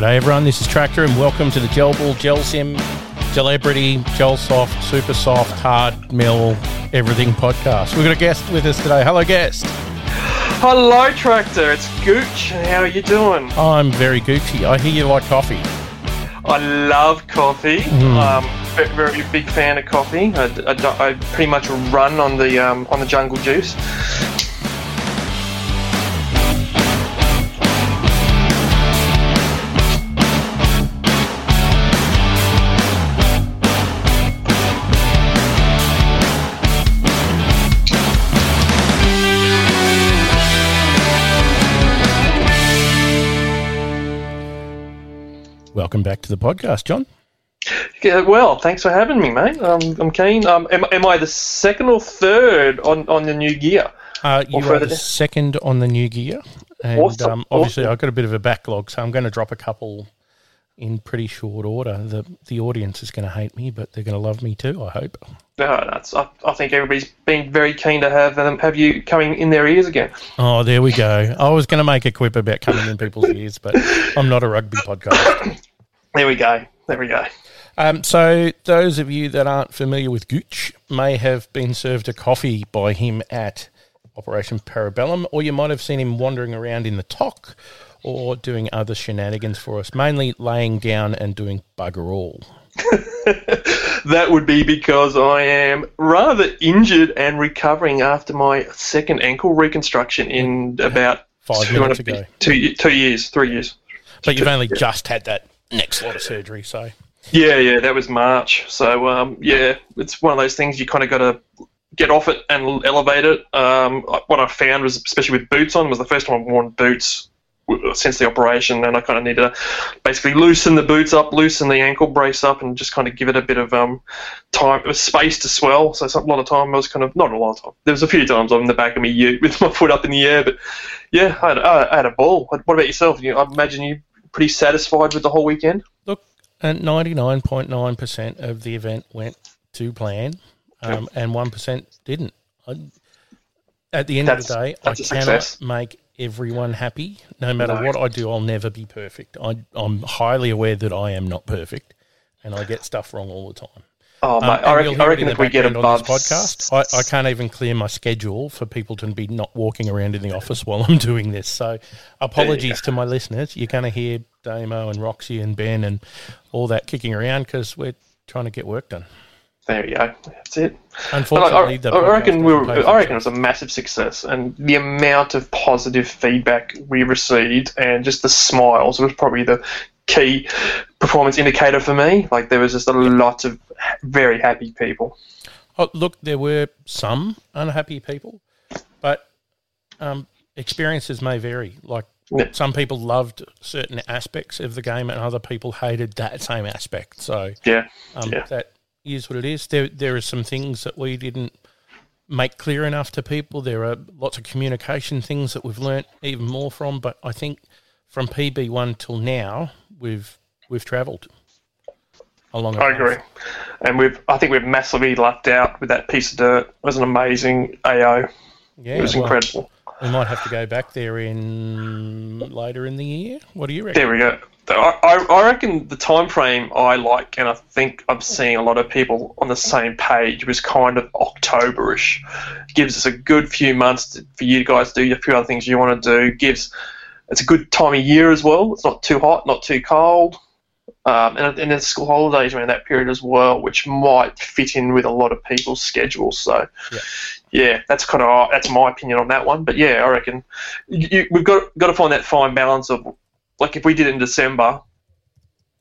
G'day everyone, this is Tractor and welcome to the Gel Ball Gel Sim Celebrity Gel Soft Super Soft Hard Mill Everything podcast. We've got a guest with us today. Hello guest. Hello, Tractor. It's Gooch. How are you doing? I'm very Gucci. I hear you like coffee. I love coffee. Mm. Um, very, very big fan of coffee. I, I- I pretty much run on the um, on the jungle juice. Welcome back to the podcast, John. Yeah, well, thanks for having me, mate. Um, I'm keen. Um, am, am I the second or third on, on the new gear? Uh, you are the down. second on the new gear. And Awesome, um, obviously awesome. I've got a bit of a backlog, so I'm going to drop a couple in pretty short order. The the audience is going to hate me, but they're going to love me too, I hope. No, that's. I, I think everybody's been very keen to have them have you coming in their ears again. Oh, there we go. I was going to make a quip about coming in people's ears, but I'm not a rugby podcast. There we go. There we go. Um, so, those of you that aren't familiar with Gooch may have been served a coffee by him at Operation Parabellum, or you might have seen him wandering around in the TOC or doing other shenanigans for us, mainly laying down and doing bugger all. That would be because I am rather injured and recovering after my second ankle reconstruction in about Five two minutes ago. Two, two years, three years. But you've only just had that next lot of surgery, so Yeah, yeah, that was March. So um, yeah, it's one of those things you kind of got to get off it and elevate it. Um, what I found was, especially with boots on, was the first time I've worn boots since the operation, and I kind of need to basically loosen the boots up, loosen the ankle brace up, and just kind of give it a bit of um, time, space to swell. So some- a lot of time I was kind of not a lot of time. There was a few times I'm in the back of me ute with my foot up in the air, but yeah, I had, I had a ball. What about yourself? You, I imagine you pretty satisfied with the whole weekend. Look, and 99.9% of the event went to plan, um, and 1% didn't. I, at the end of the day, I cannot success. make everyone happy. No matter No. what I do, I'll never be perfect. I, I'm highly aware that I am not perfect, and I get stuff wrong all the time. Oh, Um, mate, I reckon, I reckon if we get above podcast, I, I can't even clear my schedule for people to be not walking around in the office while I'm doing this. So, apologies to my listeners. You're going to hear Damo and Roxy and Ben and all that kicking around because we're trying to get work done. There you go. That's it. Unfortunately, I, I reckon we were, I reckon it was a massive success, and the amount of positive feedback we received, and just the smiles was probably the key performance indicator for me. Like there was just a lot of very happy people. Oh, look, there were some unhappy people, but um, experiences may vary. Like Yeah. some people loved certain aspects of the game, and other people hated that same aspect. So Yeah, um, Yeah. that is what it is. There, there are some things that we didn't make clear enough to people. There are lots of communication things that we've learnt even more from. But I think from PB one till now, we've we've travelled along. I path. agree. And we've I think we've massively lucked out with that piece of dirt. It was an amazing AO. Yeah, It was well, incredible. We might have to go back there in later in the year. What do you reckon? There we go. I, I- I reckon the time frame I like, and I think I'm seeing a lot of people on the same page, was kind of Octoberish. Gives us a good few months to, for you guys to do a few other things you want to do. Gives it's a good time of year as well. It's not too hot, not too cold, um, and and there's school holidays around that period as well, which might fit in with a lot of people's schedules. So. Yeah. Yeah, that's kind of that's my opinion on that one. But yeah, I reckon you, you, we've got got to find that fine balance of like if we did it in December,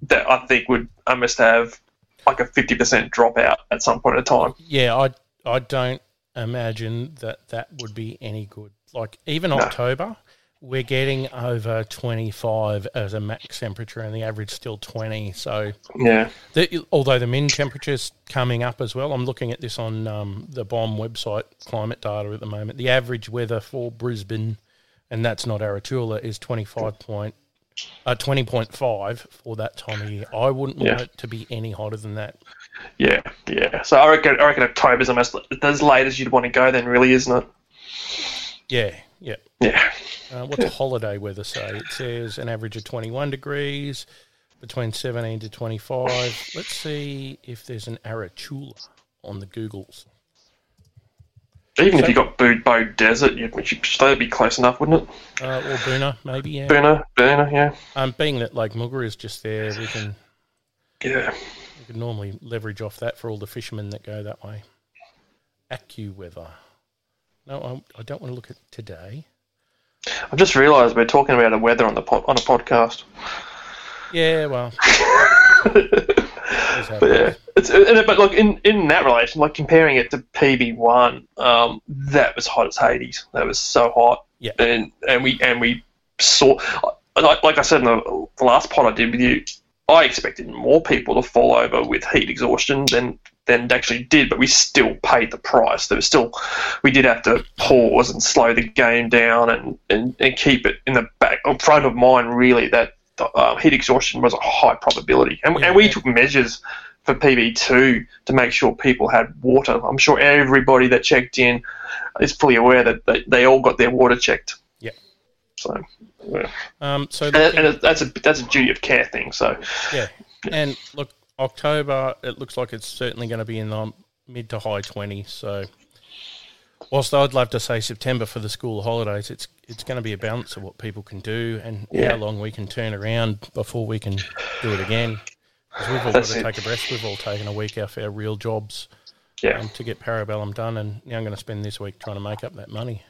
that I think would almost have like a fifty percent dropout at some point in time. Yeah, I I don't imagine that that would be any good. Like even No. October, we're getting over twenty five as a max temperature, and the average still twenty. So, Yeah, the, although the min temperature's coming up as well, I'm looking at this on um, the BOM website, climate data at the moment. The average weather for Brisbane, and that's not Aratula, is twenty five point. Uh, 20.5 for that time of year. I wouldn't Yeah. want it to be any hotter than that. yeah, yeah. So I reckon I reckon October's almost as late as you'd want to go. Then really, isn't it? Yeah, yeah. Uh, what's the holiday weather say? It says an average of 21 degrees, between 17 to 25. Let's see if there's an Aratula on the Googles. Even So- if you got Beaudesert, you'd, that'd be close enough, wouldn't it? Uh, or Boonah, maybe, yeah. Boonah, Boonah, yeah. Um, being that Lake Moogerah is just there, we can Yeah. we can normally leverage off that for all the fishermen that go that way. AccuWeather. No, I, I don't want to look at today. I've just realised we're talking about the weather on the po- on a podcast. Yeah, well. But yeah, it's and, but like in in that relation, like comparing it to PB one, um, that was hot as Hades. That was so hot. Yeah. And and we and we saw, like, like I said in the, the last pod I did with you, I expected more people to fall over with heat exhaustion than than actually did, but we still paid the price. There was still, we did have to pause and slow the game down and, and, and keep it in the back, in front of mind, really, that uh, heat exhaustion was a high probability. And, and we took measures for PB2 to make sure people had water. I'm sure everybody that checked in is fully aware that they, they all got their water checked. Yeah. So, yeah. Um, so and, and that's a that's a duty of care thing. So, Yeah. And look, October, it looks like it's certainly going to be in the mid to high 20s. So, whilst I'd love to say September for the school holidays, it's it's going to be a balance of what people can do and Yeah. how long we can turn around before we can do it again. 'Cause we've all That's got to it. take a breath. We've all taken a week off our real jobs yeah. um, to get Parabellum done, and now I'm going to spend this week trying to make up that money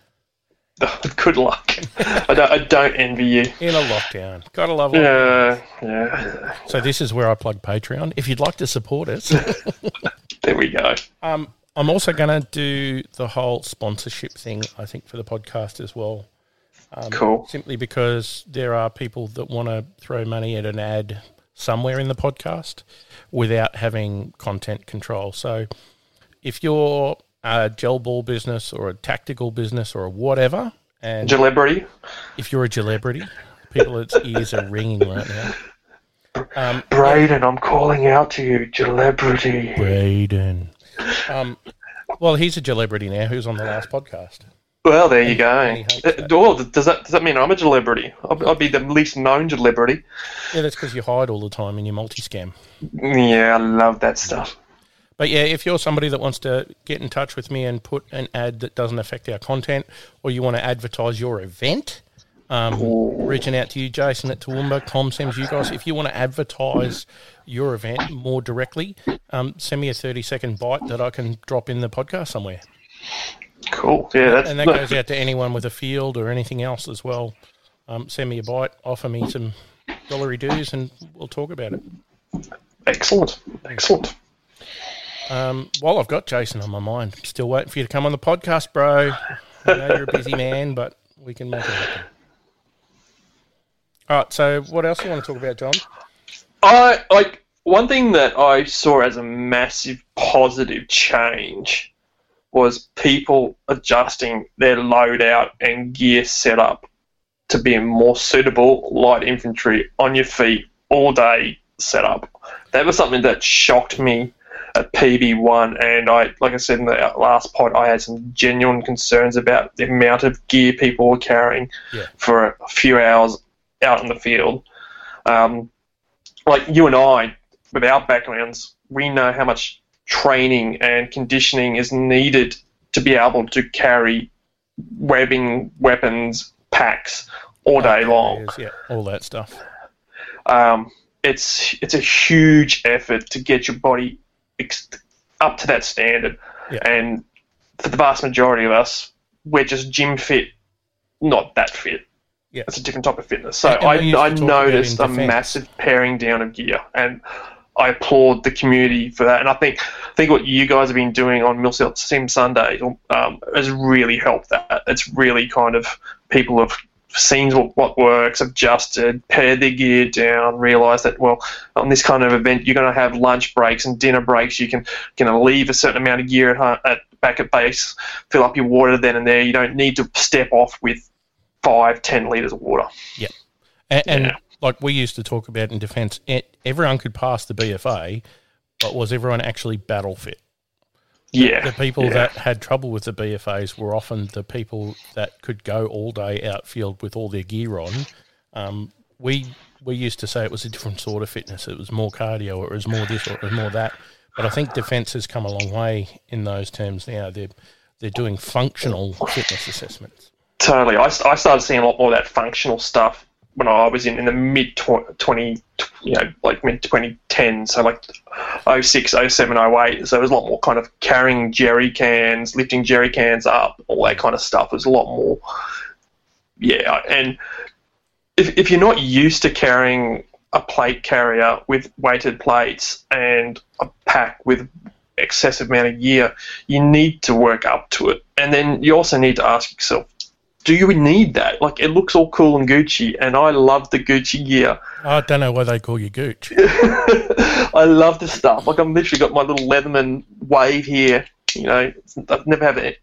Good luck. I don't, I don't envy you. in a lockdown. Gotta love it. Yeah, yeah. So this is where I plug Patreon. If you'd like to support us, There we go. Um, I'm also going to do the whole sponsorship thing, I think, for the podcast as well. Um, Cool. Simply because there are people that want to throw money at an ad somewhere in the podcast without having content control. So if you're a gel ball business or a tactical business or whatever, and Celebrity. if you're a celebrity, people's ears are ringing right now. Um, Braden, I'm calling out to you, celebrity. Braden. Um, well, he's a celebrity now who's on the last podcast. Well, there you go. And he hates Uh, that. Does that does that mean I'm a celebrity? I'll, I'll be the least known celebrity. Yeah, that's because you hide all the time in your multi scam. Yeah, I love that stuff. But yeah, if you're somebody that wants to get in touch with me and put an ad that doesn't affect our content, or you want to advertise your event, um, reaching out to you, Jason at Toowoomba, ComSims you guys. If you want to advertise your event more directly, um, send me a 30 second bite that I can drop in the podcast somewhere. Cool. Yeah, that's And that goes out to anyone with a field or anything else as well. Um, send me a bite, offer me some dollary dues, and we'll talk about it. excellent. Excellent. Um, while I've got Jason on my mind, I'm still waiting for you to come on the podcast, bro. I know you're a busy man, but we can make it happen. All right, so what else you want to talk about, John? I like one thing that I saw as a massive positive change was people adjusting their loadout and gear setup to be a more suitable light infantry on your feet all day setup. That was something that shocked me at PB1, and I, like I said in the last pod, I had some genuine concerns about the amount of gear people were carrying Yeah. for a few hours out in the field. Um, like you and I, with our backgrounds, we know how much training and conditioning is needed to be able to carry webbing, weapons, packs all day long. Yeah, all that stuff. Um, it's it's a huge effort to get your body up to that standard, Yeah. and for the vast majority of us, we're just gym fit, not that fit. Yeah. It's a different type of fitness. So And- and we used I, I to talk about noticed a massive paring down of gear, and I applaud the community for that. And I think I think what you guys have been doing on Millsell Sim Sunday um, has really helped that. It's really kind of people have seen what, what works, adjusted, pared their gear down, realised that well, on this kind of event you're going to have lunch breaks and dinner breaks. You can going to leave a certain amount of gear at, at back at base, fill up your water then and there. You don't need to step off with five, ten litres of water. And, and Yeah. like we used to talk about in defence, everyone could pass the BFA, but was everyone actually battle fit? Yeah, The people yeah. that had trouble with the BFAs were often the people that could go all day outfield with all their gear on. Um, we we used to say it was a different sort of fitness. It was more cardio, or it was more this, or it was more that. But I think defence has come a long way in those terms now. They're they're doing functional fitness assessments. Totally. I, I started seeing a lot more of that functional stuff when I was in, in the mid tw- 20, you know, like mid 2010. So like 06, 07, 08. So it was a lot more kind of carrying jerry cans, lifting jerry cans up, all that kind of stuff. It was a lot more, yeah. And if, if you're not used to carrying a plate carrier with weighted plates and a pack with excessive amount of gear, you need to work up to it. And then you also need to ask yourself, do you need that? Like, it looks all cool and Gucci, and I love the Gucci gear. I don't know why they call you Gooch. I love the stuff. Like, I've literally got my little Leatherman wave here. You know, I've never had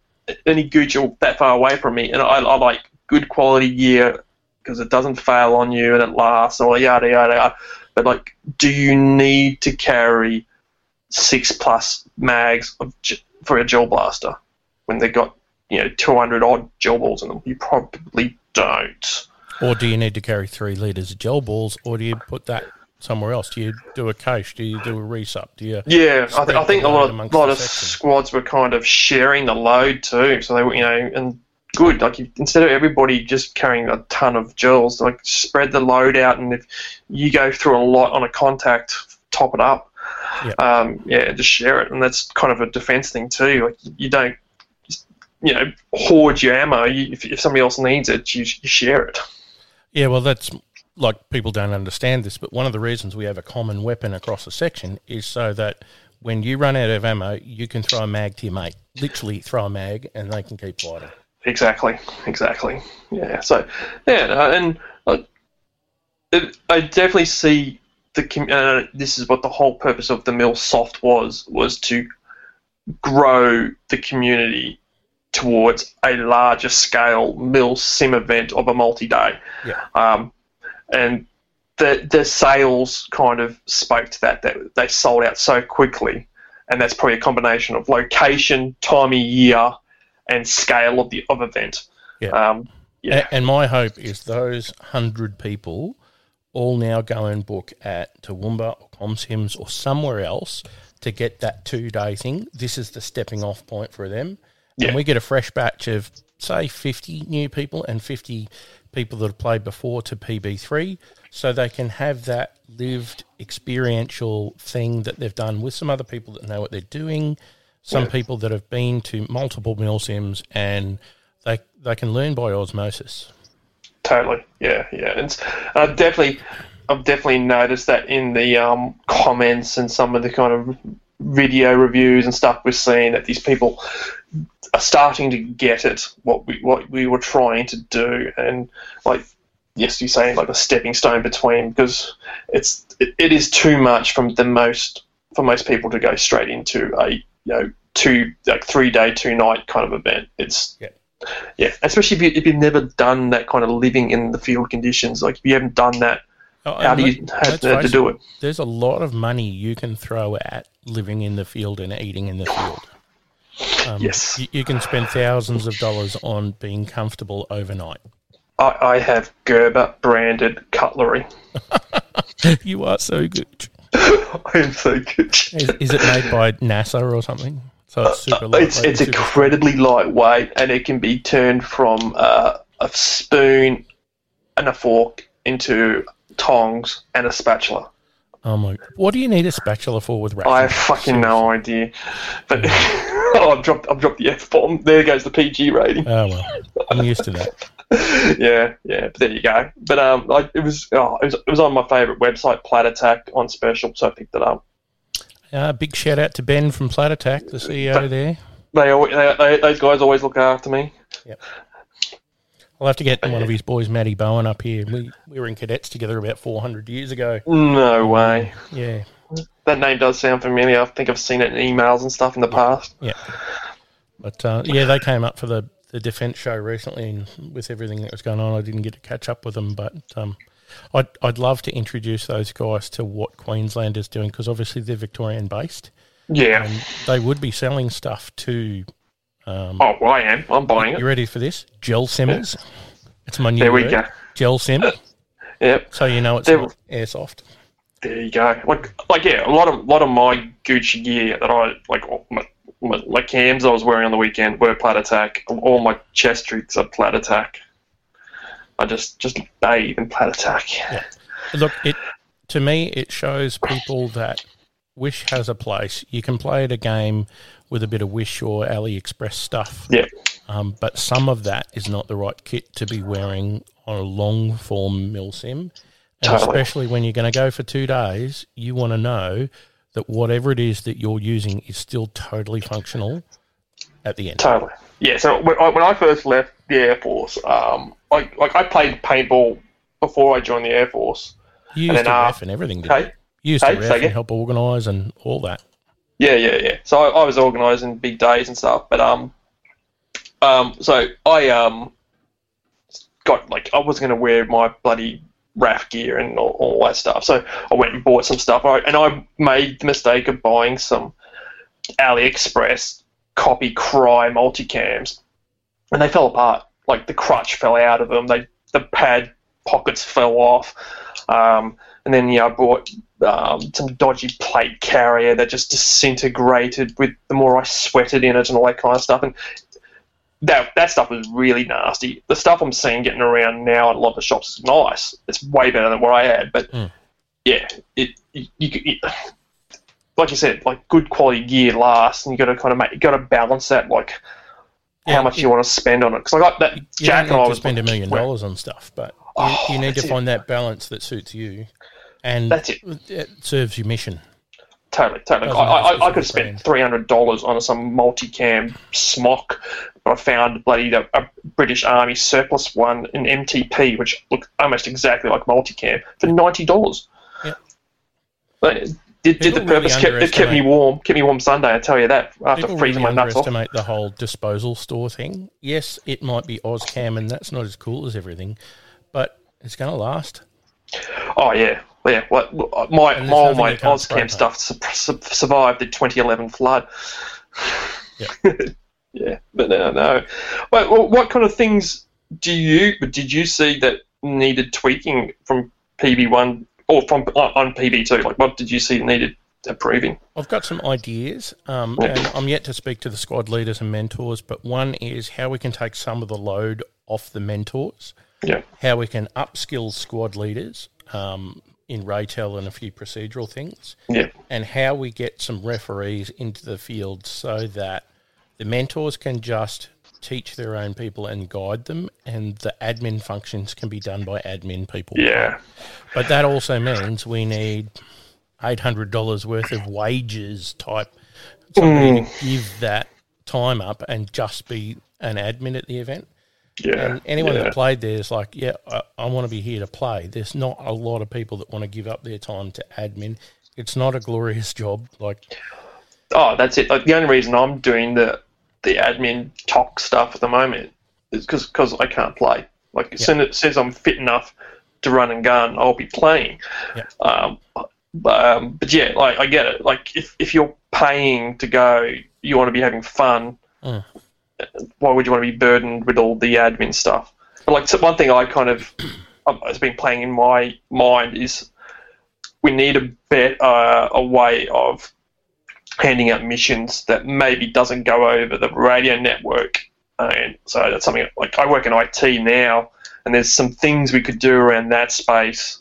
any Gucci that far away from me, and I, I like good quality gear because it doesn't fail on you and it lasts, or yada yada yada. But like, do you need to carry six plus mags of, for a gel blaster when they've got you know 200 odd gel balls in them? You probably don't. Or do you need to carry three litres of gel balls, or do you put that somewhere else? Do you do a coach? Do you do a resup? Do you? Yeah, I, th- I think a lot of, lot of squads were kind of sharing the load too. So they were, you know, and good. Like you, instead of everybody just carrying a ton of gels, like spread the load out, and if you go through a lot on a contact, top it up. Yep. Um, yeah, just share it, and that's kind of a defense thing too. Like you don't, you know, hoard your ammo. You, if, if somebody else needs it, you, you share it. Yeah, well, that's like people don't understand this, but one of the reasons we have a common weapon across a section is so that when you run out of ammo, you can throw a mag to your mate. Literally, throw a mag, and they can keep fighting. Exactly, exactly. Yeah. So, yeah, uh, and uh, it, I definitely see the. Uh, this is what the whole purpose of the mill soft was was to grow the community towards a larger scale mill sim event of a multi-day. Yeah. Um, and the the sales kind of spoke to that. That they sold out so quickly, and that's probably a combination of location, time of year, and scale of the of event. Yeah. Um, yeah. And my hope is those hundred people all now go and book at Toowoomba or ComSims or somewhere else to get that two day thing. This is the stepping off point for them. Yeah. And we get a fresh batch of, say, 50 new people and 50 people that have played before to PB3 so they can have that lived experiential thing that they've done with some other people that know what they're doing, some Yeah. people that have been to multiple mill sims and they, they can learn by osmosis. Totally. Yeah, yeah. It's I've definitely I've definitely noticed that in the um, comments and some of the kind of video reviews and stuff we're seeing that these people are starting to get it what we what we were trying to do. And like yes you're saying like a stepping stone between because it's it, it is too much from the most for most people to go straight into a you know two like three day two night kind of event. It's Yeah. yeah, especially if, you, if you've never done that kind of living in the field conditions, like if you haven't done that, Oh, how do you have let's to, do it? There's a lot of money you can throw at living in the field and eating in the field. Um, Yes. You, you can spend thousands of dollars on being comfortable overnight. I, I have Gerber branded cutlery. you are so good. I am so good. Is, is it made by NASA or something? So it's super Uh, lightweight. It's it's super incredibly lightweight, and it can be turned from uh, a spoon and a fork into tongs and a spatula. Oh my! What do you need a spatula for with wrapping? I have fucking no idea, but oh, I've dropped I've dropped the f bomb. There goes the PG rating. Oh well, I'm used to that. yeah, yeah. But there you go. But um, like it was, oh, it was, it was on my favourite website, Platatac, on special, so I picked it up. Uh, big shout out to Ben from Platatac, the CEO there. They, they, they those guys always look after me. I'll have to get one of his boys, Matty Bowen, up here. We we were in cadets together about 400 years ago. No way. Yeah, That name does sound familiar. I think I've seen it in emails and stuff in the past. yeah. But uh, yeah, they came up for the the defence show recently, and with everything that was going on, I didn't get to catch up with them. But um, I'd I'd love to introduce those guys to what Queensland is doing because obviously they're Victorian based. Yeah. and they would be selling stuff to. Um, Oh, well, I am. I'm buying it. you ready for this? Gel simmers. It's my new There we word. go. Gel sim. Yep. So you know it's There- not airsoft. There you go. Like, like yeah, a lot of lot of my Gucci gear that I like, my, my, my cams I was wearing on the weekend were Platatac. All my chest tricks are Platatac. I just just bathe in Platatac. Yeah. Look, it to me it shows people that Wish has a place. You can play at a game with a bit of Wish or AliExpress stuff, Yeah, um, but some of that is not the right kit to be wearing on a long form mil sim. And Totally. especially when you're going to go for two days, you want to know that whatever it is that you're using is still totally functional at the end. totally. Yeah. So when I, when I first left the Air Force, um, like like I played paintball before I joined the Air Force. You And used then, to uh, ref and everything, didn't you? Okay. You used hey, to ref and help organise and all that. Yeah, yeah, yeah. So I, I was organising big days and stuff, but um, um, so I um, got like I was going to wear my bloody RAF gear and all, all that stuff. So I went and bought some stuff, I, and I made the mistake of buying some AliExpress copy cry multicams, and they fell apart. Like the crutch fell out of them. They the pad pockets fell off. Um, and then yeah, I bought um, some dodgy plate carrier that just disintegrated with the more I sweated in it and all that kind of stuff. And that that stuff was really nasty. The stuff I'm seeing getting around now at a lot of the shops is nice. It's way better than what I had. But Mm. yeah, it you, you, it, like you said, like good quality gear lasts, and you got to kind of make you got to balance that like Yeah, how much you want to spend on it. Because I got that You Jack don't and I to was spend a million dollars on stuff, but you, Oh, you need to find that balance that suits you, and That's it. it serves your mission. Totally, totally. I, I, I, could have spend spent three hundred dollars on some multicam smock, but I found bloody a, a British Army surplus one in MTP, which looked almost exactly like multicam for ninety dollars. Yep. Did, did the People really purpose kept, kept me warm, kept me warm Sunday. I tell you that after People freezing really my nuts off. underestimate the whole disposal store thing. Yes, it might be Auscam, and that's not as cool as everything, but it's going to last. Oh yeah, yeah. Well, look, my my, my you can't spray Auscam stuff su- su- survived the 2011 flood. yeah, yeah but no, no. But well, what kind of things do you did you see that needed tweaking from PB1 or from on on PB2? Like, what did you see needed improving? I've got some ideas, um, Yeah. and I'm yet to speak to the squad leaders and mentors. But one is how we can take some of the load off the mentors, Yeah, how we can upskill squad leaders um, in RATEL and a few procedural things, yeah, and how we get some referees into the field so that the mentors can just teach their own people and guide them, and the admin functions can be done by admin people. yeah, But that also means we need eight hundred dollars worth of wages type somebody to mm. give that time up and just be an admin at the event. Yeah. And anyone yeah. that played there is like, yeah, I, I want to be here to play. There's not a lot of people that want to give up their time to admin. It's not a glorious job. Like, Oh, that's it. Like the only reason I'm doing the the admin talk stuff at the moment is because I can't play. Like as soon as it says I'm fit enough to run and gun, I'll be playing. Yeah. Um, but, um, but yeah, like I get it. Like if if you're paying to go, you want to be having fun. Mm. Why would you want to be burdened with all the admin stuff? But like so one thing I kind of has been playing in my mind is we need a bet uh, a way of handing out missions that maybe doesn't go over the radio network. And so that's something like I work in IT now, and there's some things we could do around that space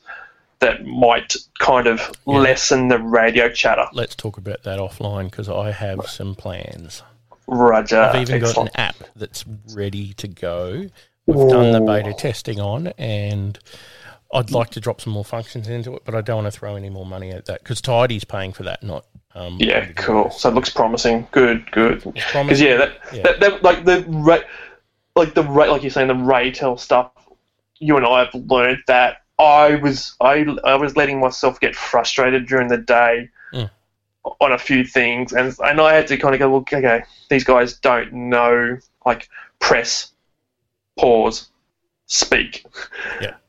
that might kind of Yeah. lessen the radio chatter. let's talk about that offline because I have some plans. Roger. I've even got an app that's ready to go. We've done the beta testing on, and I'd like to drop some more functions into it, but I don't want to throw any more money at that because Tidy's paying for that, not um, Yeah, cool. So it looks promising. Good, good. Because yeah, that, Yeah. That, that like the ra- like the ra- like you're saying the RATEL stuff. You and I have learned that I was I I was letting myself get frustrated during the day Mm. On a few things, and and I had to kind of go, well, okay, these guys don't know like press, pause, speak. Yeah.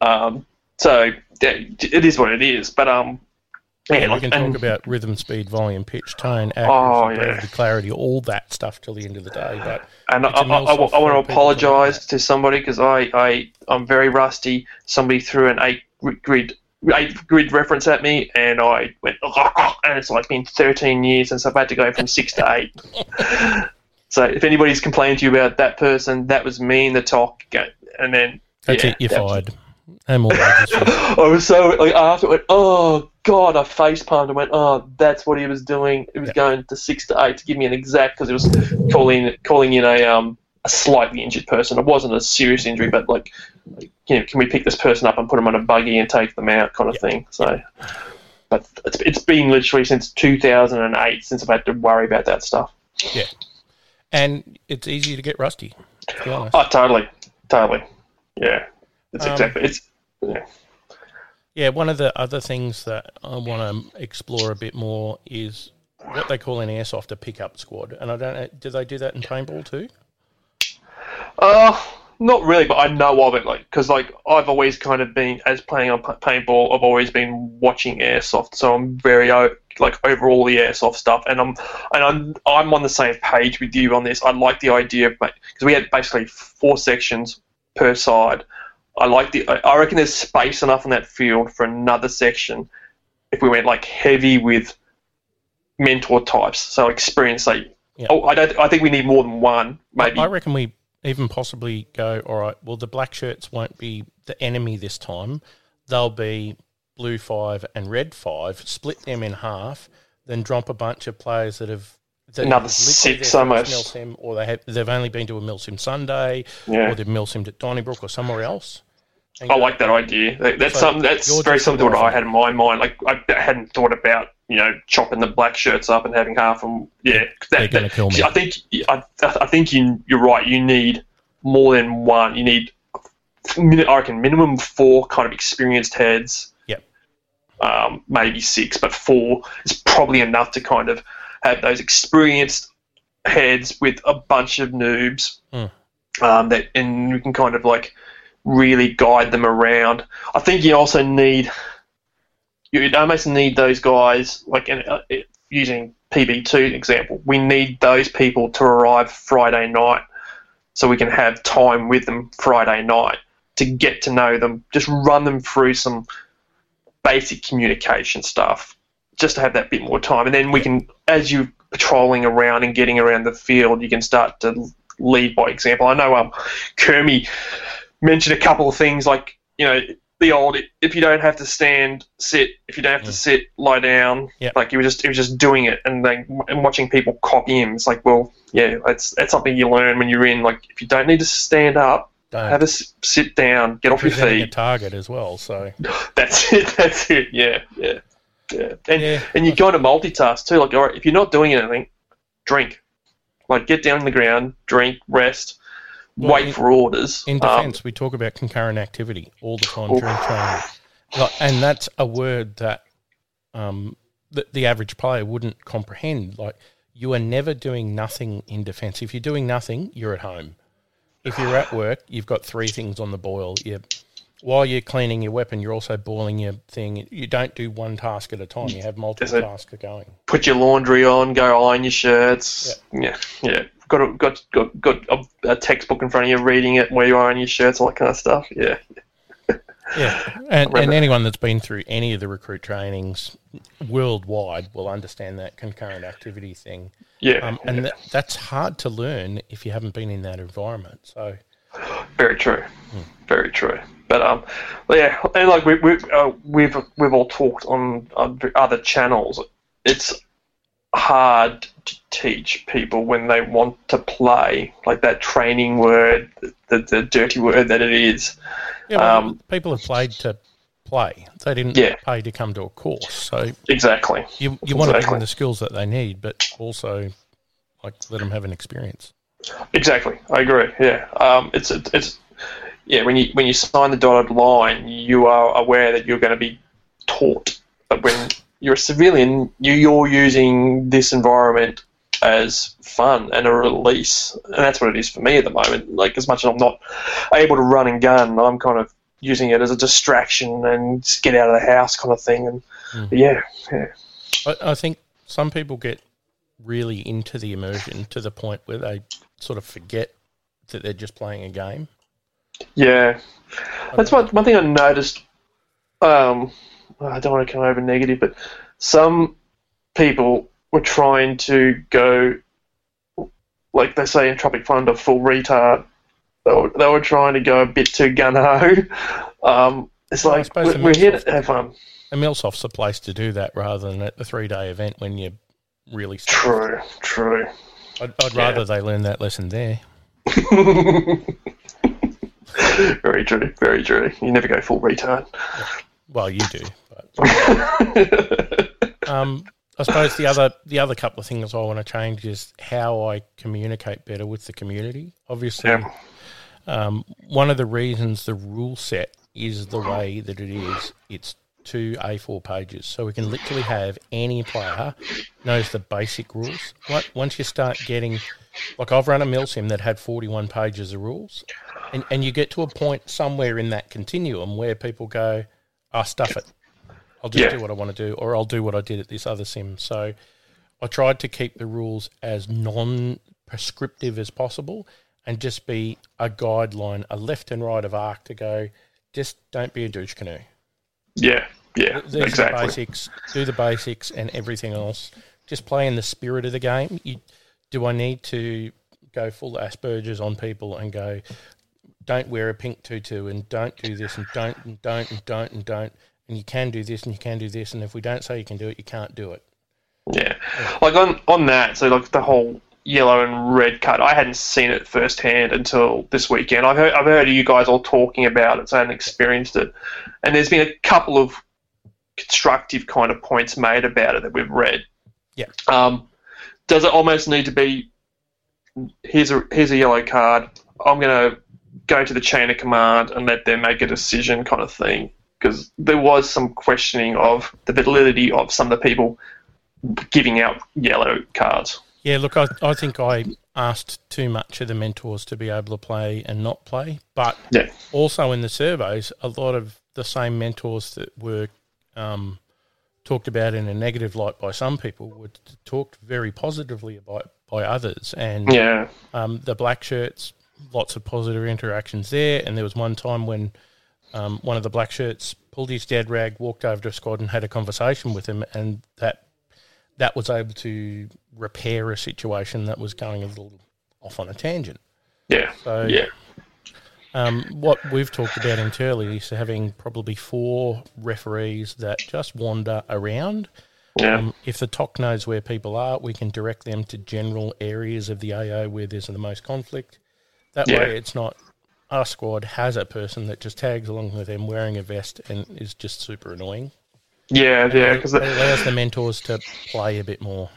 Um. So yeah, it is what it is, but um. Yeah, we like- can and- talk about rhythm, speed, volume, pitch, tone, accuracy, Oh, yeah. clarity, all that stuff till the end of the day. But And I, I, I, I want to to apologise to somebody because I, I, I'm very rusty. Somebody threw an eight grid, eight grid reference at me, and I went, and it's like been 13 years since I've had to go from six to eight. so if anybody's complaining to you about that person, that was me in the talk. And then that's yeah, it, you're that fired. Wages. for- I was so like after it went, oh god, I face palmed and went, oh, that's what he was doing. It was Yeah. going to six to eight to give me an exact because it was calling calling in a um a slightly injured person. It wasn't a serious injury, but like, like, you know, can we pick this person up and put them on a buggy and take them out, kind of thing. So, but it's it's been literally since 2008 since I've had to worry about that stuff. Yeah, and it's easy to get rusty. To be honest. Oh, totally, totally, yeah. It's Um, exactly it's. Yeah. Yeah, one of the other things that I want to explore a bit more is what they call in airsoft a pickup squad, and I don't know. Do they do that in paintball too? Uh, not really, but I know of it, like, because like I've always kind of been as playing on pa- paintball. I've always been watching airsoft, so I'm very like over all the airsoft stuff, and I'm and I'm I'm on the same page with you on this. I like the idea of because we had basically four sections per side. I like the. I- I reckon there's space enough in that field for another section if we went like heavy with mentor types, so experience like. Yeah. Oh, I don't. I think we need more than one. Maybe I reckon we even possibly go. All right. Well, the black shirts won't be the enemy this time. They'll be blue five and red five. Split them in half, then drop a bunch of players that have. That Another six almost. Milsim, or they have they've only been to a Milsim Sunday, Yeah. or they've Milsimmed at Donnybrook or somewhere else. I like that idea. That- That's So something that's very similar to what I had in my mind. Like I hadn't thought about you know chopping the black shirts up and having half of them. Yeah, They're gonna that- kill me. I think I, I think you you're right. You need more than one. You need I reckon minimum four kind of experienced heads. Yep. Um, maybe six, but four is probably enough to kind of have those experienced heads with a bunch of noobs. Mm. Um, that and we can kind of like really guide them around. I think you also need you almost need those guys like in, uh, using PB2 example. We need those people to arrive Friday night so we can have time with them Friday night to get to know them. Just run them through some basic communication stuff just to have that bit more time, and then we can as you patrolling around and getting around the field, you can start to lead by example. I know um, Kermie mentioned a couple of things like you know the old if you don't have to stand, sit. If you don't have to sit, lie down. Yep. Like he was just he was just doing it, and then and watching people copy him. It's like, well, yeah, that's that's something you learn when you're in. Like if you don't need to stand up, don't have a sit down, get off your presenting a target as well. So That's it. That's it. Yeah, yeah, yeah. And yeah, and you got to multitask too. Like, all right, if you're not doing anything, drink. Like, get down on the ground, drink, rest, Well, wait in- for orders. in Um, defence, we talk about concurrent activity all the time during training, Like, and that's a word that um, the, the average player wouldn't comprehend. Like you are never doing nothing in defence. If you're doing nothing, you're at home. If you're at work, you've got three things on the boil. You, while you're cleaning your weapon, you're also boiling your thing. You don't do one task at a time. You have multiple tasks going. put your laundry on, go iron your shirts. Yeah, yeah. Got a, got got got a, a textbook in front of you, reading it where you iron your shirts, all that kind of stuff. Yeah, Yeah, and, and anyone that's been through any of the recruit trainings worldwide will understand that concurrent activity thing. yeah. Um, and that, that's hard to learn if you haven't been in that environment. So, Very true. Very true. But um, yeah, and like we, we uh, we've we've all talked on uh, other channels. It's hard to teach people when they want to play, like that training word, the, the dirty word that it is. yeah, well, Um, people have played to play. They didn't Yeah. pay to come to a course. So Exactly. you you want to give them the skills that they need, but also like let them have an experience. Exactly, I agree. Yeah, um, it's it's yeah. When you when you sign the dotted line, you are aware that you're going to be taught. But when you're a civilian, you, you're using this environment as fun and a release, and that's what it is for me at the moment. Like as much as I'm not able to run and gun, I'm kind of using it as a distraction and just get out of the house kind of thing. And Mm. Yeah, yeah. I, I think some people get really into the immersion to the point where they sort of forget that they're just playing a game. Yeah, that's one, one thing I noticed. Um, I don't want to come over negative, but some people were trying to go, like they say in Tropic Thunder, full retard. They were, they were trying to go a bit too gun ho. Um, it's Well, like we're, the we're here to have fun. And Millsoft's a place to do that rather than at the three day event when you're really stuck. True, true. I'd, I'd Yeah. rather they learn that lesson there. very true, very true. You never go full retard. Well, you do. But um, I suppose the other the other couple of things I want to change is how I communicate better with the community. Obviously, Yeah. um, one of the reasons the rule set is the way that it is. It's two A4 pages, so we can literally have any player knows the basic rules. Once you start getting, like I've run a milsim that had 41 pages of rules, and, and you get to a point somewhere in that continuum where people go, "Ah, stuff it. I'll just Yeah. do what I want to do, or I'll do what I did at this other sim." So I tried to keep the rules as non-prescriptive as possible, and just be a guideline, a left and right of arc to go. Just don't be a douche canoe. Yeah, yeah, These are the basics. Do the basics, and everything else. Just play in the spirit of the game. You, do I need to go full Asperger's on people and go, don't wear a pink tutu and don't do this and don't and don't and don't and don't and you can do this and you can do this and if we don't say you can do it, you can't do it. Yeah, like on on that. So like the whole yellow and red cut, I hadn't seen it firsthand until this weekend. I've heard I've heard you guys all talking about it, so I hadn't experienced it. And there's been a couple of constructive kind of points made about it that we've read. Yeah. Um, does it almost need to be? Here's a here's a yellow card. I'm gonna go to the chain of command and let them make a decision, kind of thing. Because there was some questioning of the validity of some of the people giving out yellow cards. Yeah, look, I, I think I asked too much of the mentors to be able to play and not play, but Yeah. also in the surveys, a lot of the same mentors that were um, talked about in a negative light by some people were talked very positively about by others. And Yeah. um, the black shirts, lots of positive interactions there. And there was one time when um, one of the black shirts pulled his dead rag, walked over to a squad, and had a conversation with him, and that that was able to repair a situation that was going a little off on a tangent. Yeah. So Yeah. um, what we've talked about internally is having probably four referees that just wander around. Yeah. Um, if the TOC knows where people are, we can direct them to general areas of the AO where there's the most conflict. That Yeah. way, it's not our squad has a person that just tags along with them wearing a vest and is just super annoying. Yeah. Yeah. Because it allows the mentors to play a bit more.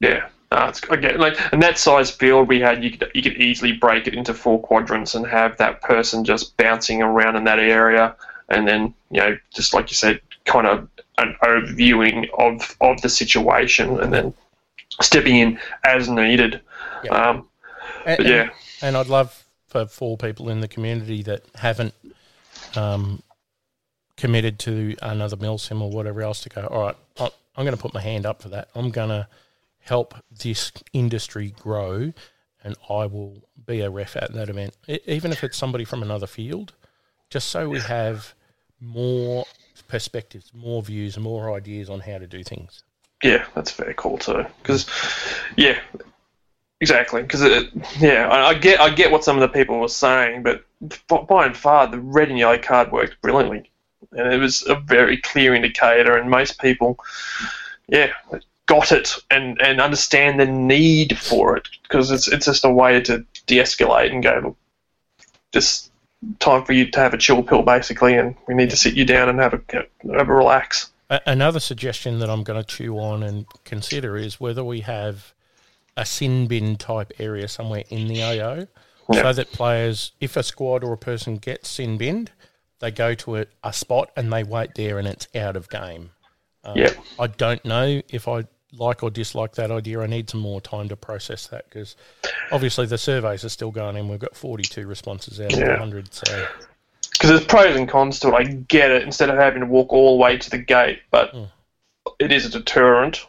yeah. No, it's, like and that size field we had, you could you could easily break it into four quadrants and have that person just bouncing around in that area, and then you know just like you said, kind of an overviewing of of the situation, and then stepping in as needed. Yeah. Um, And, yeah, and, and I'd love for four people in the community that haven't um, committed to another milsim or whatever else to go. All right, I'm going to put my hand up for that. I'm going to help this industry grow, and I will be a ref at that event, even if it's somebody from another field, just so we have more perspectives, more views, more ideas on how to do things. Yeah, that's fair call too. Because, yeah, exactly. Because, yeah, I, I get I get what some of the people were saying, but by and far, the red and yellow card worked brilliantly, and it was a very clear indicator. And most people, yeah, got it and and understand the need for it because it's it's just a way to de-escalate and go, just time for you to have a chill pill basically, and we need to sit you down and have a have a relax. Another suggestion that I'm going to chew on and consider is whether we have a sin bin type area somewhere in the AO Yeah. so that players, if a squad or a person gets sin binned, they go to a, a spot and they wait there and it's out of game. Um, Yeah. I don't know if I like or dislike that idea. I need some more time to process that because obviously the surveys are still going in. We've got 42 responses out of Yeah. 100. So because there's pros and cons to it. I get it. Instead of having to walk all the way to the gate, but Mm. it is a deterrent.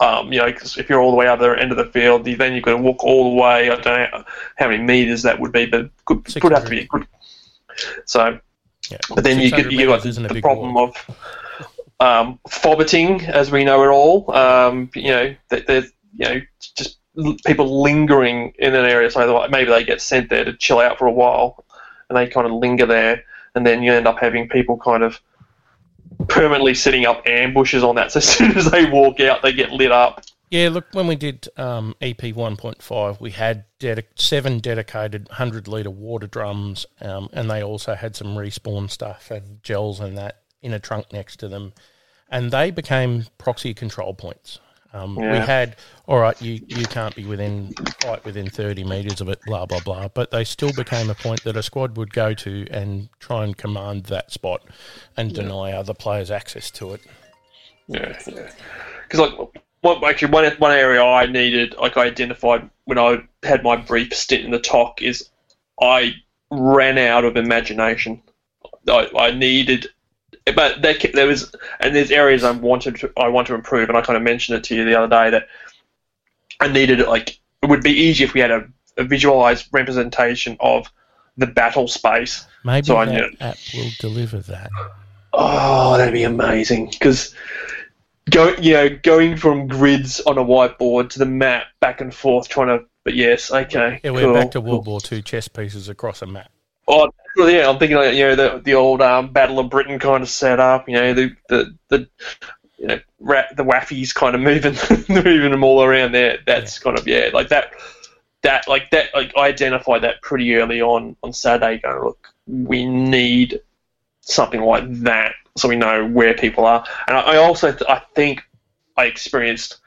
Um, you know, 'cause if you're all the way other end of the field, you- then you've got to walk all the way. I don't know how many meters that would be, but could, could have to be a good. So, Yeah. but then you get you got the problem walk. of um, fobbiting, as we know it all. Um, you know, that there's you know just people lingering in an area, so maybe they get sent there to chill out for a while, and they kind of linger there, and then you end up having people kind of permanently setting up ambushes on that. So as soon as they walk out, they get lit up. Yeah, look, when we did um, EP 1.5, we had seven dedicated 100 litre water drums, um, and they also had some respawn stuff and gels and that in a trunk next to them. And they became proxy control points. Um, We had, all right, you, you can't be within, quite within 30 metres of it, blah, blah, blah. But they still became a point that a squad would go to and try and command that spot and deny other players access to it. Yeah, yeah. Because like, what actually one one area I needed, like I identified when I had my brief stint in the TOC, is I ran out of imagination. I, I needed, but there, there was, and there's areas I wanted to, I want to improve, and I kind of mentioned it to you the other day that I needed like it would be easy if we had a, a visualized representation of the battle space. Maybe So I that app will deliver that. Oh, that'd be amazing because go you know going from grids on a whiteboard to the map back and forth trying to. But yes, okay, Yeah, we're cool. back to World War II chess pieces across a map. Oh, yeah, I'm thinking like, you know the the old um, Battle of Britain kind of setup. You know the the the you know ra- the waffies kind of moving moving them all around there. That's kind of yeah like that that like that like I identified that pretty early on on Saturday. Going look, we need something like that so we know where people are. And I, I also th- I think I experienced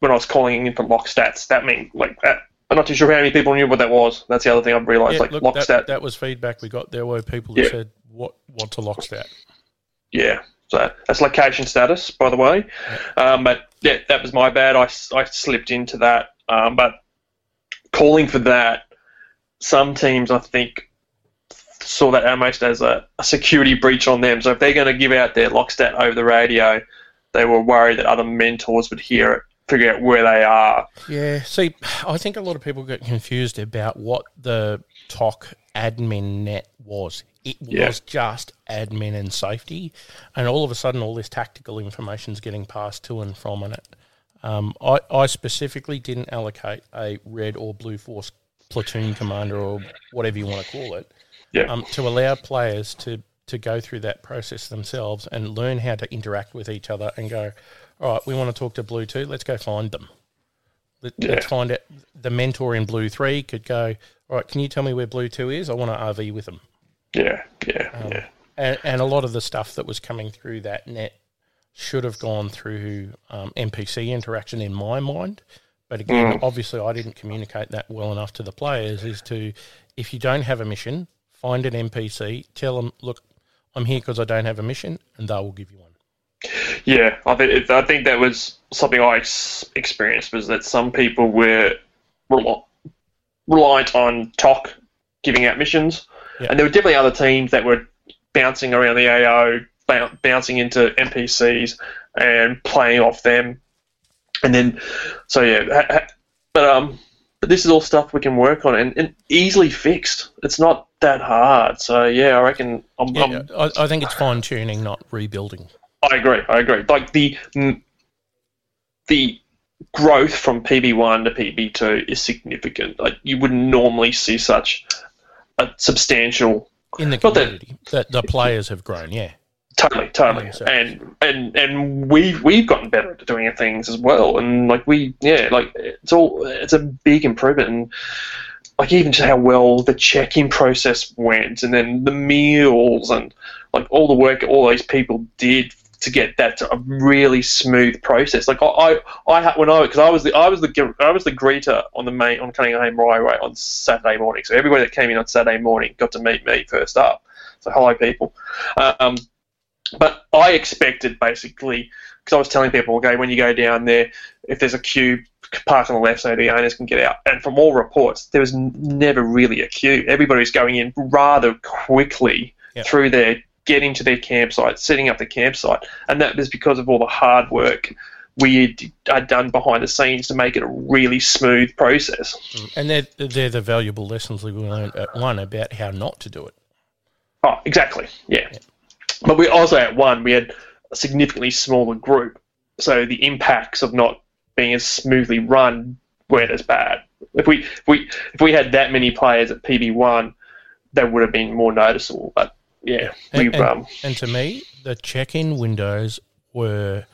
when I was calling in from LOCSTATs. That mean like that. I'm not too sure how many people knew what that was. That's the other thing I've realised. Yeah, like look, lock that, that was feedback we got. There were people who Yeah. said, "What? want to LOCSTAT?" Yeah, so that's location status, by the way. Um, but yeah, that was my bad. I, I slipped into that. Um, but calling for that, some teams I think saw that almost as a, a security breach on them. So if they're going to give out their LOCSTAT over the radio, they were worried that other mentors would hear it, figure out where they are. Yeah. See, I think a lot of people get confused about what the TOC admin net was. It was Yeah. just admin and safety, and all of a sudden, all this tactical information is getting passed to and from in it. Um, I, I specifically didn't allocate a red or blue force platoon commander or whatever you want to call it Yeah. um, to allow players to, to go through that process themselves and learn how to interact with each other and go, all right, we want to talk to Blue 2, let's go find them. Let, Yeah. Let's find it. The mentor in Blue 3 could go, all right, can you tell me where Blue 2 is? I want to RV with them. Yeah, yeah, yeah. And, and a lot of the stuff that was coming through that net should have gone through um, NPC interaction in my mind. But again, obviously, I didn't communicate that well enough to the players. Is to, if you don't have a mission, find an NPC, tell them, look, I'm here because I don't have a mission, and they will give you one. Yeah, I think I think that was something I ex- experienced was that some people were rel- reliant on TOC giving out missions, Yeah. and there were definitely other teams that were bouncing around the AO, bou- bouncing into NPCs and playing off them, and then so yeah, ha- ha- but um, but this is all stuff we can work on and, and easily fixed. It's not that hard. So yeah, I reckon I'm, Yeah, I'm I, I think it's fine tuning, not rebuilding. I agree. I agree. Like the mm, the growth from PB1 to PB2 is significant. Like you wouldn't normally see such a substantial. In the Not that- community, that the players have grown, yeah. Totally, totally, Yeah, and and and we've we've gotten better at doing things as well, and like we, yeah, like it's all it's a big improvement, and like even just how well the check-in process went, and then the meals, and like all the work all these people did to get that to a really smooth process. Like I, I, I had when I because I was the I was the I was the greeter on the main on Cunningham Highway on Saturday morning. So everybody that came in on Saturday morning got to meet me first up. So hello, people. Um, but I expected basically because I was telling people, okay, when you go down there, if there's a queue, park on the left so the owners can get out. And from all reports, there was n- never really a queue. Everybody's going in rather quickly Yeah. through their getting to their campsite, setting up the campsite, and that was because of all the hard work we had, done behind the scenes to make it a really smooth process. Mm. And they're, they're the valuable lessons we learned uh, at one about how not to do it. Oh, exactly. Yeah. yeah. But we also at one we had a significantly smaller group, so the impacts of not being as smoothly run weren't as bad. If we if we if we had that many players at PB one, that would have been more noticeable. But yeah, and, and, um, and to me, the check-in windows were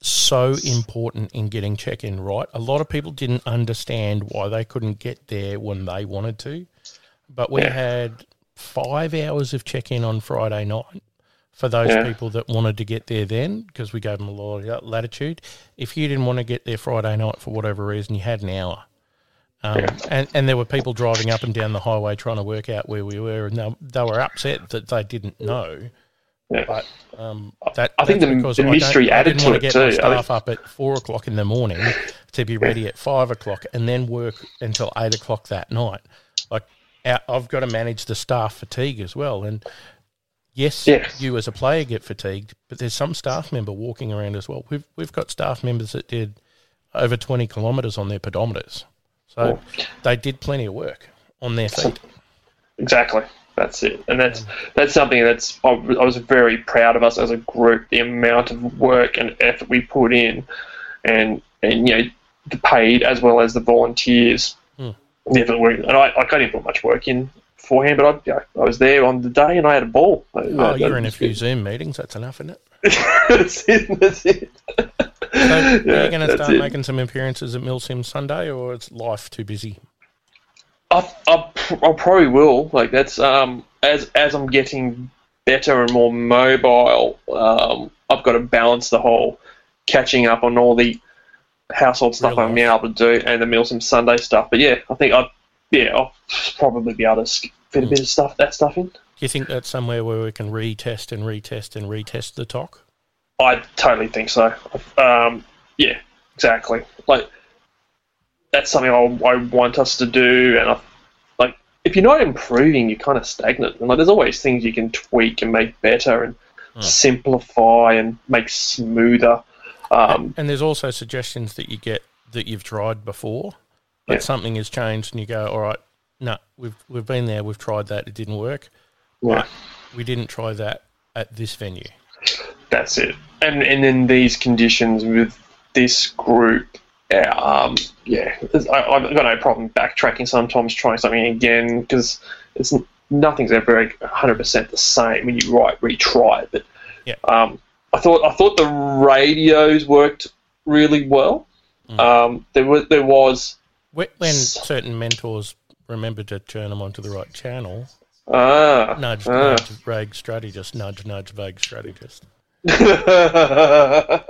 so important in getting check-in right. A lot of people didn't understand why they couldn't get there when they wanted to, but we yeah. had five hours of check-in on Friday night for those yeah. people that wanted to get there then because we gave them a lot of latitude. If you didn't want to get there Friday night for whatever reason, you had an hour. Um, yeah. and, and there were people driving up and down the highway trying to work out where we were, and they, they were upset that they didn't know. Yeah. But um, that, I think the, the mystery added to it get too. Staff up at four o'clock in the morning to be ready at five o'clock, and then work until eight o'clock that night. Like I've got to manage the staff fatigue as well, and yes, yes, you as a player get fatigued, but there's some staff member walking around as well. We've we've got staff members that did over twenty kilometres on their pedometers, so they did plenty of work on their feet. Exactly. That's it, and that's that's something that's I was very proud of us as a group. The amount of work and effort we put in, and and you know the paid as well as the volunteers. Hmm. Work, and I, I didn't put much work in beforehand, but I, I was there on the day and I had a ball. Oh, you're in a few good. Zoom meetings. That's enough, isn't it? that's it. That's it. So yeah, are you going to start it. making some appearances at Milsim Sunday, or is life too busy? I, I, I probably will. Like that's um as as I'm getting better and more mobile, um, I've got to balance the whole catching up on all the household stuff Real I'm now able to do and the Milsim Sunday stuff. But yeah, I think I yeah I'll probably be able to fit a bit of stuff that stuff in. Do you think that's somewhere where we can retest and retest and retest the talk? I totally think so. Um, yeah, exactly. Like that's something I, I want us to do, and I, like if you're not improving, you're kind of stagnant. And like there's always things you can tweak and make better and hmm. simplify and make smoother. Um, and, and, there's also suggestions that you get that you've tried before, but yeah. something has changed, and you go, all right, no, we've we've been there, we've tried that, it didn't work. Yeah. we didn't try that at this venue. That's it. And and in these conditions with this group, yeah, um, yeah, I, have got no problem backtracking sometimes, trying something again because it's nothing's ever 100 percent the same when you write retry it. But yeah. um, I thought I thought the radios worked really well. Mm. Um, there was there was when, when certain mentors remember to turn them onto the right channel. Ah, nudge, ah. nudge, vague strategist, nudge, nudge, vague strategist. Oh,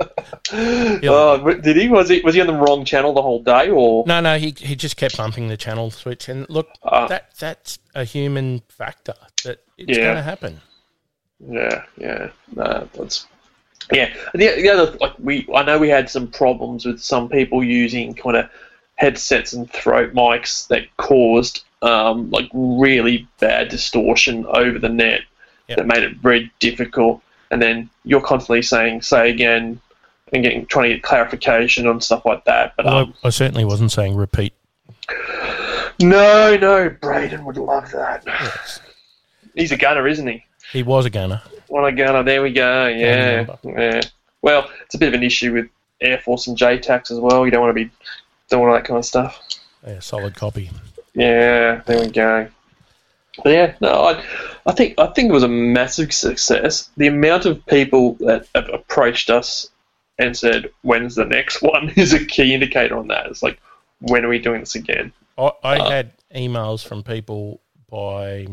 did he? Was he was he on the wrong channel the whole day, or no? No, he he just kept bumping the channel switch, and look, uh, that that's a human factor that it's yeah. going to happen. Yeah, yeah, no, that's yeah. The, the other like we, I know we had some problems with some people using kind of headsets and throat mics that caused um, like really bad distortion over the net yep. that made it very difficult. And then you're constantly saying "say again" and getting trying to get clarification on stuff like that. But well, um, I, I, certainly wasn't saying repeat. No, no, Braden would love that. Yes. He's a gunner, isn't he? He was a gunner. What a gunner! There we go. Yeah, yeah. Well, it's a bit of an issue with Air Force and JTACs as well. You don't want to be doing all that kind of stuff. Yeah, solid copy. Yeah, there we go. But yeah, no, I, I think I think it was a massive success. The amount of people that have approached us and said, "When's the next one?" is a key indicator on that. It's like, when are we doing this again? I, I uh, had emails from people by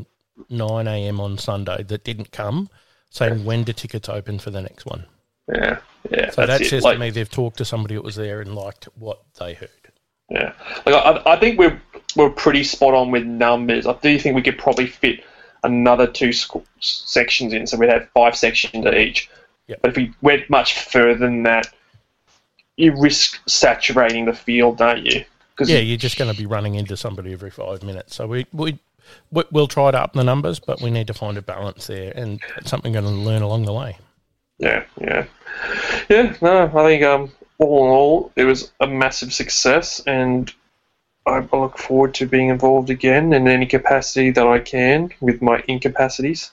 nine a.m. on Sunday that didn't come, saying when do tickets open for the next one. Yeah, yeah. So that says like, to me they've talked to somebody that was there and liked what they heard. Yeah, like I, I think we're we're pretty spot on with numbers. I do think we could probably fit another two sections in, so we'd have five sections each. Yep. But if we went much further than that, you risk saturating the field, don't you? Cause yeah, you're just going to be running into somebody every five minutes. So we we we- we'll try to up the numbers, but we need to find a balance there, and it's something we're going to learn along the way. Yeah, yeah, yeah. No, I think um, all in all, it was a massive success, and I look forward to being involved again in any capacity that I can with my incapacities.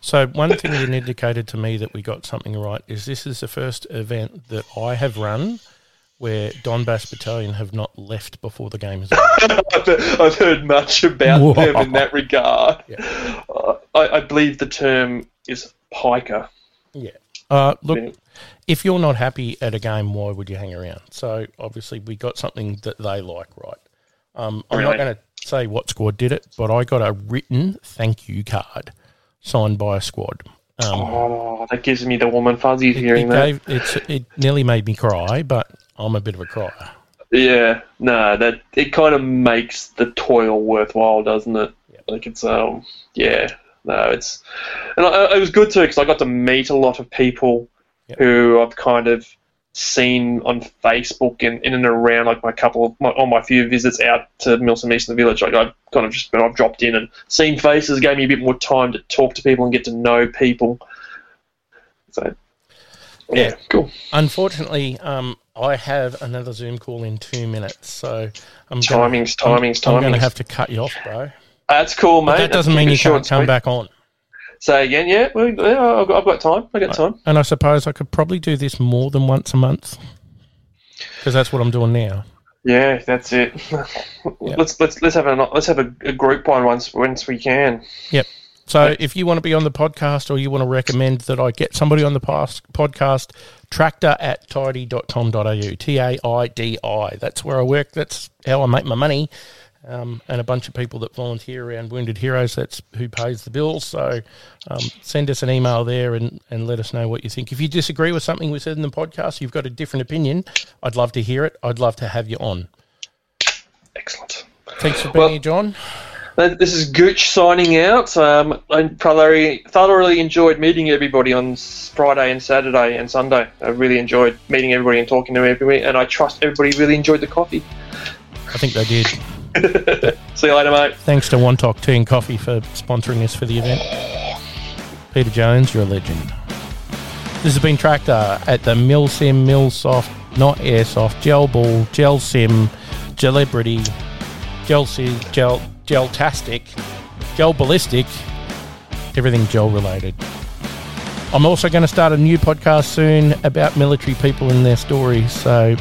So one thing that indicated to me that we got something right is this is the first event that I have run where Donbass Battalion have not left before the game is over. I've heard much about Whoa. them in that regard. Yeah. Uh, I, I believe the term is piker. yeah. Uh, look. If you're not happy at a game, why would you hang around? So obviously we got something that they like, right? Um, I'm not going to say what squad did it, but I got a written thank you card signed by a squad. Um, Oh, that gives me the warm and fuzzies it, hearing it, that. gave, it nearly made me cry, but I'm a bit of a crier. Yeah, no, that it kind of makes the toil worthwhile, doesn't it? Like it's um, yeah, no, it's and I, it was good too because I got to meet a lot of people Yep. who I've kind of seen on Facebook and in and around like my couple of my, on my few visits out to Milsim Eastern Village. Like I've kind of just I've dropped in and seen faces, gave me a bit more time to talk to people and get to know people. So yeah, cool. Unfortunately, um, I have another Zoom call in two minutes, so I'm gonna, Timings, timings, I'm going to have to cut you off, bro. That's cool, mate. But that doesn't That's mean you can't come sweet. back on. Say again, yeah. Well, yeah, I've got, I've got time. I got time. And I suppose I could probably do this more than once a month because that's what I'm doing now. Yeah, that's it. Let's let's let's have a let's have a, a group one once once we can. Yep. So if you want to be on the podcast or you want to recommend that I get somebody on the past podcast, tractor at taidi.com.au. T A I D I. That's where I work. That's how I make my money. Um, and a bunch of people that volunteer around Wounded Heroes. That's who pays the bills. So um, send us an email there and, and let us know what you think. If you disagree with something we said in the podcast, you've got a different opinion, I'd love to hear it. I'd love to have you on. Excellent. Thanks for being Well- here, John. Uh, This is Gooch signing out. Um, I thoroughly thoroughly enjoyed meeting everybody on Friday and Saturday and Sunday. I really enjoyed meeting everybody and talking to everybody, and I trust everybody really enjoyed the coffee. I think they did. See you later, mate. Thanks to One Talk Tea and Coffee for sponsoring us for the event. Peter Jones, you're a legend. This has been Tractor uh, at the Milsim, Mill Soft, not Airsoft, Gel Ball, Gel Sim, Celebrity, Gel Sim, Gel, Gel-tastic, Gel Ballistic, everything gel related. I'm also going to start a new podcast soon about military people and their stories, so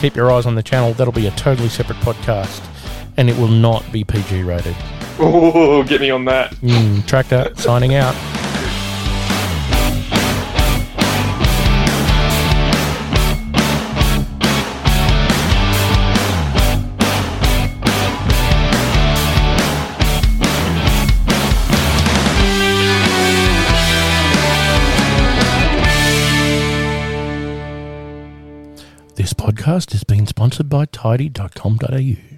keep your eyes on the channel. That'll be a totally separate podcast, and it will not be PG rated. Ooh, get me on that. Mm, Tractor signing out. This podcast has been sponsored by taidi.com.au.